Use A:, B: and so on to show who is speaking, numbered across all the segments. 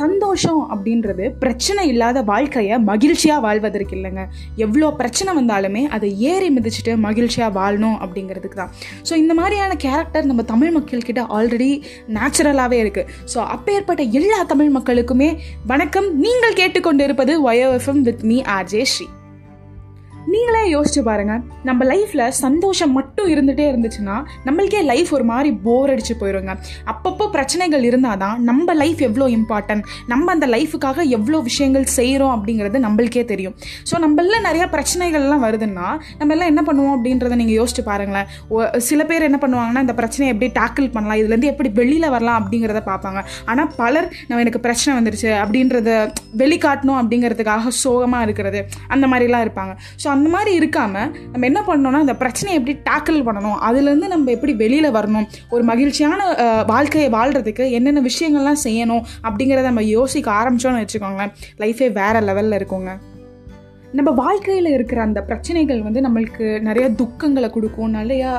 A: சந்தோஷம் அப்படின்றது பிரச்சனை இல்லாத வாழ்க்கையை மகிழ்ச்சியாக வாழ்வதற்கு இல்லைங்க. எவ்வளோ பிரச்சனை வந்தாலுமே அதை ஏறி மிதிச்சுட்டு மகிழ்ச்சியாக வாழணும் அப்படிங்கிறதுக்கு தான். ஸோ இந்த மாதிரியான கேரக்டர் நம்ம தமிழ் மக்கள்கிட்ட ஆல்ரெடி நேச்சுரலாகவே இருக்குது ஸோ அப்பேற்பட்ட எல்லா தமிழ் மக்களுக்குமே வணக்கம். நீங்கள் கேட்டுக்கொண்டு இருப்பது YFM with me RJ Sri நீங்களே யோசிச்சு பாருங்க. நம்ம லைஃப்ல சந்தோஷம் மட்டும் இருந்துட்டே இருந்துச்சுன்னா நம்மளுக்கே லைஃப் ஒரு மாதிரி போர் அடிச்சு போயிருங்க. அப்பப்போ பிரச்சனைகள் இருந்தாதான் நம்ம லைஃப் எவ்வளோ இம்பார்ட்டன்ட் நம்ம அந்த லைஃபுக்காக எவ்வளோ விஷயங்கள் செய்கிறோம் அப்படிங்கிறது நம்மளுக்கே தெரியும். ஸோ நம்மள நிறைய பிரச்சனைகள்லாம் வருதுன்னா நம்ம எல்லாம் என்ன பண்ணுவோம் அப்படின்றத நீங்கள் யோசிச்சு பாருங்களேன். சில பேர் என்ன பண்ணுவாங்கன்னா இந்த பிரச்சனையை எப்படி டேக்கிள் பண்ணலாம் இதுலேருந்து எப்படி வெளியில் வரலாம் அப்படிங்கிறத பார்ப்பாங்க. ஆனால் பலர் நம்ம எனக்கு பிரச்சனை வந்துருச்சு அப்படின்றத வெளிக்காட்டணும் அப்படிங்கிறதுக்காக சோகமாக இருக்கிறது அந்த மாதிரிலாம் இருப்பாங்க. ஸோ அந்த மாதிரி இருக்காமல் நம்ம என்ன பண்ணணும்னா அந்த பிரச்சனையை எப்படி டேக்கிள் பண்ணணும்? அதுலேருந்து நம்ம எப்படி வெளியில் வரணும்? ஒரு மகிழ்ச்சியான வாழ்க்கையை வாழ்கிறதுக்கு என்னென்ன விஷயங்கள்லாம் செய்யணும் அப்படிங்கிறத நம்ம யோசிக்க ஆரம்பிச்சோம்னு வச்சுக்கோங்களேன். லைஃபே வேறு லெவலில் இருக்குங்க. நம்ம வாழ்க்கையில் இருக்கிற அந்த பிரச்சனைகள் வந்து நம்மளுக்கு நிறைய துக்கங்களை கொடுக்கும் நிறையா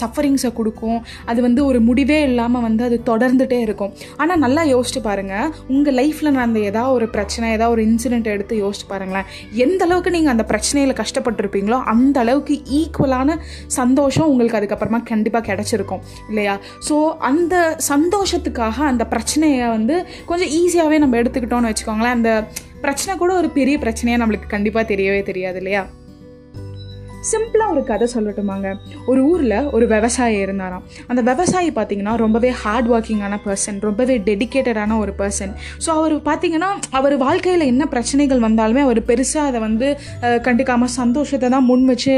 A: சஃபரிங்ஸை கொடுக்கும். அது வந்து ஒரு முடிவே இல்லாமல் வந்து அது தொடர்ந்துட்டே இருக்கும். ஆனால் நல்லா யோசிச்சு பாருங்கள் உங்கள் லைஃப்பில் நடந்த ஏதாவது ஒரு பிரச்சனை ஏதாவது ஒரு இன்சிடென்ட் எடுத்து யோசிச்சு பாருங்களேன். எந்த அளவுக்கு நீங்கள் அந்த பிரச்சனையில் கஷ்டப்பட்டிருப்பீங்களோ அந்த அளவுக்கு ஈக்குவலான சந்தோஷம் உங்களுக்கு அதுக்கப்புறமா கண்டிப்பாக கிடச்சிருக்கும். இல்லையா? ஸோ அந்த சந்தோஷத்துக்காக அந்த பிரச்சனையை வந்து கொஞ்சம் ஈஸியாகவே நம்ம எடுத்துக்கிட்டோம்னு வச்சுக்கோங்களேன். அந்த பிரச்சனை கூட ஒரு பெரிய பிரச்சனையாக நம்மளுக்கு கண்டிப்பாக தெரியவே தெரியாது இல்லையா? சிம்பிளாக ஒரு கதை சொல்லட்டுமாங்க. ஒரு ஊரில் ஒரு விவசாயி இருந்தாராம். அந்த விவசாயி பார்த்தீங்கன்னா ரொம்பவே ஹார்ட் ஒர்க்கிங்கான பர்சன் ரொம்பவே டெடிக்கேட்டடான ஒரு பர்சன் ஸோ அவர் பார்த்தீங்கன்னா அவர் வாழ்க்கையில் என்ன பிரச்சனைகள் வந்தாலுமே அவர் பெருசாக அதை வந்து கண்டுக்காமல் சந்தோஷத்தை தான் முன் வச்சு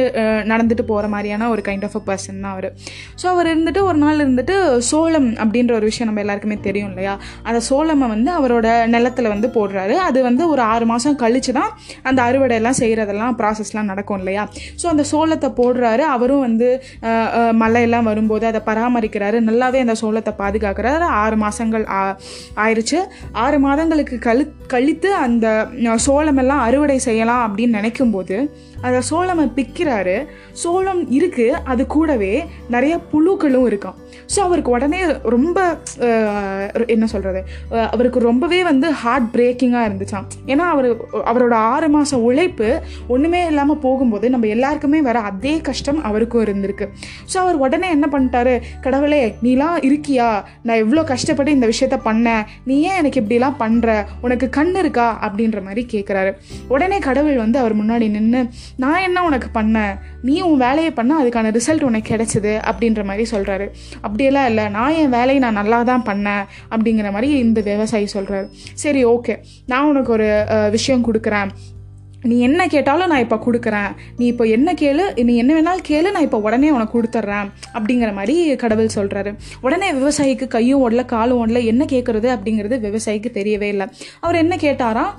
A: நடந்துட்டு போகிற மாதிரியான ஒரு கைண்ட் ஆஃப் அ பர்சன் தான் அவர். ஸோ அவர் இருந்துட்டு ஒரு நாள் இருந்துட்டு சோளம் அப்படின்ற ஒரு விஷயம் நம்ம எல்லாருக்குமே தெரியும் இல்லையா? அந்த சோளமை வந்து அவரோட நிலத்துல வந்து போடுறாரு. அது வந்து ஒரு ஆறு மாதம் கழிச்சு தான் அந்த அறுவடை எல்லாம் செய்கிறதெல்லாம் ப்ராசஸ்லாம் நடக்கும் இல்லையா? ஸோ அந்த சோளத்தை போடுறாரு. அவரும் வந்து மழையெல்லாம் வரும்போது அதை பராமரிக்கிறாரு. நல்லாவே அந்த சோளத்தை பாதுகாக்கிறாரு. ஆறு மாதங்கள் ஆயிடுச்சு ஆறு மாதங்களுக்கு கழி கழித்து அந்த சோளமெல்லாம் அறுவடை செய்யலாம் அப்படின்னு நினைக்கும்போது அந்த சோளமை பிக்கிறாரு. சோளம் இருக்குது அது கூடவே நிறைய புழுக்களும் இருக்கும். ஸோ அவருக்கு உடனே ரொம்ப என்ன சொல்கிறது அவருக்கு ரொம்பவே வந்து ஹார்ட் பிரேக்கிங்காக இருந்துச்சாம். ஏன்னா அவர் அவரோட ஆறு மாத உழைப்பு ஒன்றுமே இல்லாமல் போகும்போது நம்ம எல்லாருக்குமே வர அதே கஷ்டம் அவருக்கும் இருந்திருக்கு. ஸோ அவர் உடனே என்ன பண்ணிட்டாரு கடவுளே நீலாம் இருக்கியா? நான் எவ்வளோ கஷ்டப்பட்டு இந்த விஷயத்த பண்ணேன். நீ ஏன் எனக்கு இப்படிலாம் பண்ணுற உனக்கு கண் இருக்கா அப்படின்ற மாதிரி கேட்குறாரு உடனே கடவுள் வந்து அவர் முன்னாடி நின்று நான் என்ன உனக்கு பண்ணேன் நீ உன் வேலையை பண்ண அதுக்கான ரிசல்ட் உனக்கு கிடைச்சது அப்படின்ற மாதிரி சொல்கிறாரு அப்படியெல்லாம் இல்லை நான் என் வேலையை நான் நல்லா தான் பண்ணேன் அப்படிங்கிற மாதிரி இந்த விவசாயி சொல்கிறாரு சரி ஓகே நான் உனக்கு ஒரு விஷயம் கொடுக்குறேன். நீ என்ன கேட்டாலும் நான் இப்போ கொடுக்குறேன். நீ இப்போ என்ன கேளு நீ என்ன வேணாலும் கேளு நான் இப்போ உடனே உனக்கு கொடுத்துட்றேன் அப்படிங்கிற மாதிரி கடவுள் சொல்கிறாரு உடனே விவசாயிக்கு கையும் ஓடல காலும் ஓடல என்ன கேட்குறது அப்படிங்கிறது விவசாயிக்கு தெரியவே இல்லை. அவர் என்ன கேட்டாராம்?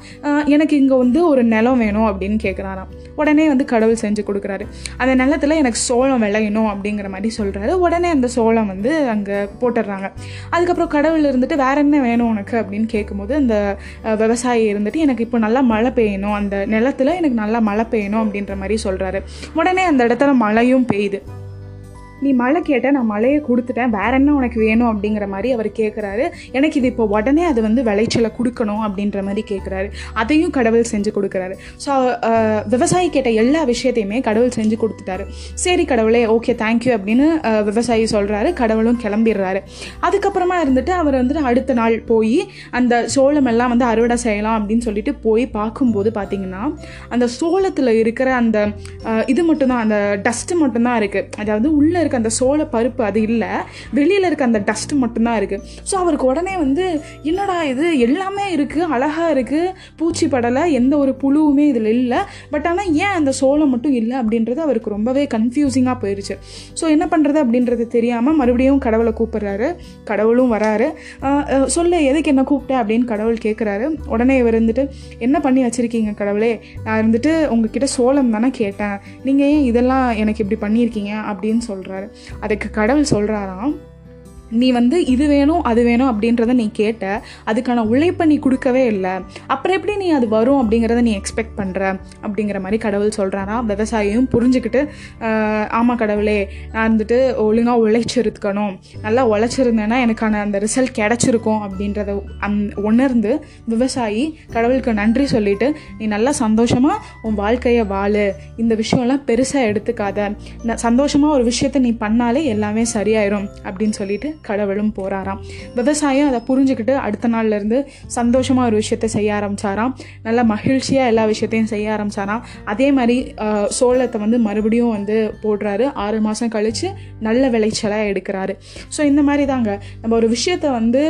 A: எனக்கு இங்கே வந்து ஒரு நிலம் வேணும் அப்படின்னு கேட்குறாராம் உடனே வந்து கடவுள் செஞ்சு கொடுக்குறாரு. அந்த நிலத்தில் எனக்கு சோளம் விளையணும் அப்படிங்கிற மாதிரி சொல்கிறாரு உடனே அந்த சோளம் வந்து அங்கே போட்டுடுறாங்க அதுக்கப்புறம் கடவுள் இருந்துட்டு வேற என்ன வேணும் உனக்கு? அப்படின்னு கேட்கும்போது அந்த விவசாயி இருந்துட்டு எனக்கு இப்போ நல்லா மழை பெய்யணும். அந்த நில நிலத்துல எனக்கு நல்லா மழை பெய்யணும் அப்படின்ற மாதிரி சொல்கிறாரு உடனே அந்த இடத்துல மழையும் பெய்யுது. நீ மழை கேட்ட நான் மழையை கொடுத்துட்டேன். வேற என்ன உனக்கு வேணும் அப்படிங்கிற மாதிரி அவர் கேட்குறாரு எனக்கு இது இப்போ உடனே அது வந்து விளைச்சலை கொடுக்கணும் அப்படின்ற மாதிரி கேட்குறாரு அதையும் கடவுள் செஞ்சு கொடுக்குறாரு. ஸோ விவசாயி கேட்ட எல்லா விஷயத்தையுமே கடவுள் செஞ்சு கொடுத்துட்டாரு. சரி கடவுளே ஓகே தேங்க்யூ அப்படின்னு விவசாயி சொல்கிறாரு கடவுளும் கிளம்பிடுறாரு. அதுக்கப்புறமா இருந்துட்டு அவர் வந்துட்டு அடுத்த நாள் போய் அந்த சோளம் எல்லாம் வந்து அறுவடை செய்யலாம் அப்படின்னு சொல்லிட்டு போய் பார்க்கும்போது பார்த்தீங்கன்னா அந்த சோளத்தில் இருக்கிற அந்த இது மட்டும்தான் அந்த டஸ்ட்டு மட்டும்தான் இருக்குது அதாவது உள்ளே இருக்க அந்த சோள பருப்பு அது இல்லை. வெளியில் இருக்க அந்த டஸ்ட் மட்டும்தான் இருக்குது ஸோ அவருக்கு உடனே வந்து என்னடா இது? எல்லாமே இருக்குது அழகாக இருக்குது பூச்சி படலை. எந்த ஒரு புழுவுமே இதில் இல்லை. பட் ஆனால் ஏன் அந்த சோளம் மட்டும் இல்லை? அப்படின்றது அவருக்கு ரொம்பவே கன்ஃபியூசிங்காக போயிடுச்சு ஸோ என்ன பண்ணுறது அப்படின்றது தெரியாமல் மறுபடியும் கடவுளை கூப்பிட்றாரு. கடவுளும் வராரு. சொல்ல சொல்லு எதுக்கு என்ன கூப்பிட்டேன் அப்படின்னு கடவுள் கேட்குறாரு உடனே இவர் இருந்துட்டு என்ன பண்ணி வச்சுருக்கீங்க கடவுளே? நான் இருந்துட்டு உங்ககிட்ட சோளம் தானே கேட்டேன். நீங்கள் ஏன் இதெல்லாம் எனக்கு இப்படி பண்ணியிருக்கீங்க? அப்படின்னு சொல்கிறார் அதுக்கு கடவுள் சொல்கிறாராம் நீ வந்து இது வேணும் அது வேணும் அப்படின்றத நீ கேட்ட. அதுக்கான உழைப்பை நீ கொடுக்கவே இல்லை. அப்புறம் எப்படி நீ அது வரும் அப்படிங்கிறத நீ எக்ஸ்பெக்ட் பண்ணுற அப்படிங்கிற மாதிரி கடவுள் சொல்கிறாரா விவசாயியும் புரிஞ்சுக்கிட்டு ஆமாம் கடவுளே நான் வந்துட்டு ஒழுங்காக உழைச்சிருக்கணும். நல்லா உழைச்சிருந்தேன்னா எனக்கான அந்த ரிசல்ட் கிடச்சிருக்கும். அப்படின்றத அந் உணர்ந்து விவசாயி கடவுளுக்கு நன்றி சொல்லிட்டு நீ நல்லா சந்தோஷமாக உன் வாழ்க்கையை வாழு. இந்த விஷயம்லாம் பெருசாக எடுத்துக்காத. சந்தோஷமாக ஒரு விஷயத்தை நீ பண்ணாலே எல்லாமே சரியாயிரும். அப்படின்னு சொல்லிட்டு கடவுளும் போறாராம். விவசாயம் அதை புரிஞ்சுக்கிட்டு அடுத்த நாள்லேருந்து சந்தோஷமாக சந்தோஷமா ஒரு விஷயத்தை செய்ய ஆரம்பிச்சாராம். நல்லா மகிழ்ச்சியாக எல்லா விஷயத்தையும் செய்ய ஆரம்பிச்சாராம். அதே மாதிரி சோளத்தை வந்து மறுபடியும் வந்து போடுறாரு. ஆறு மாதம் கழித்து நல்ல விளைச்சலாக எடுக்கிறாரு. ஸோ இந்த மாதிரி தாங்க. நம்ம ஒரு விஷயத்தை வந்து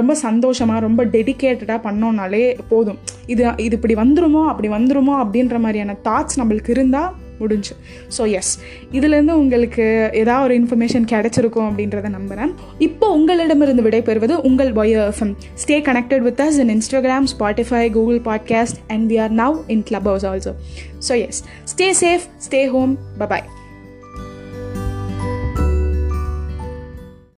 A: ரொம்ப சந்தோஷமாக ரொம்ப டெடிகேட்டடாக பண்ணோம்னாலே போதும். இது இது இப்படி வந்துருமோ அப்படி வந்துருமோ அப்படின்ற மாதிரியான தாட்ஸ் நம்மளுக்கு இருந்தால் முடிஞ்சு. ஸோ எஸ் இதுலேருந்து உங்களுக்கு ஏதாவது ஒரு இன்ஃபர்மேஷன் கிடைச்சிருக்கும் அப்படின்றத நம்புகிறேன் இப்போ உங்களிடமிருந்து விடைபெறுவது உங்கள் YFM stay connected with us in Instagram Spotify Google podcast and we are now in Clubhouse also so yes stay safe stay home bye bye